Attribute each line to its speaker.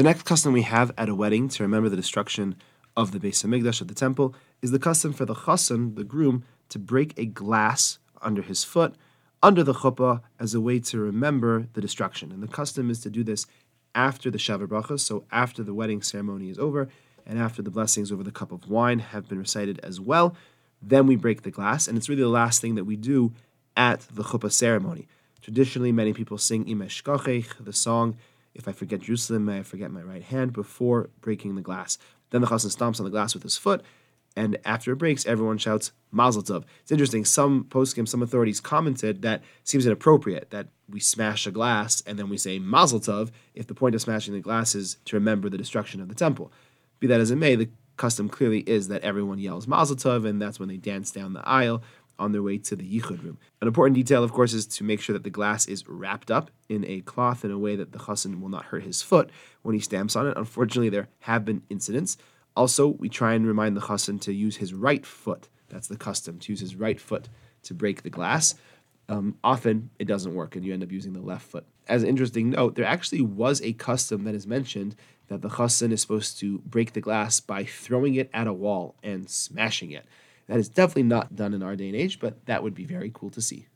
Speaker 1: The next custom we have at a wedding to remember the destruction of the Beis Hamikdash of the temple is the custom for the chassan, the groom, to break a glass under his foot, under the chuppah, as a way to remember the destruction. And the custom is to do this after the Sheva Brachas, so after the wedding ceremony is over, and after the blessings over the cup of wine have been recited as well. Then we break the glass, and it's really the last thing that we do at the chuppah ceremony. Traditionally, many people sing Imesh the song, If I Forget Jerusalem, May I Forget My Right Hand, before breaking the glass. Then the chassan stomps on the glass with his foot, and after it breaks, everyone shouts Mazel Tov. It's interesting. Some poskim, some authorities commented that seems inappropriate that we smash a glass and then we say Mazel Tov if the point of smashing the glass is to remember the destruction of the temple. Be that as it may, the custom clearly is that everyone yells Mazel Tov, and that's when they dance down the aisle on their way to the Yichud room. An important detail, of course, is to make sure that the glass is wrapped up in a cloth in a way that the chassan will not hurt his foot when he stamps on it. Unfortunately, there have been incidents also, we try and remind the chassan to use his right foot. That's the custom, to use his right foot to break the glass. Um, often it doesn't work and you end up using the left foot. As an interesting note, there actually was a custom that is mentioned that the chassan is supposed to break the glass by throwing it at a wall and smashing it. That is definitely not done in our day and age, but that would be very cool to see.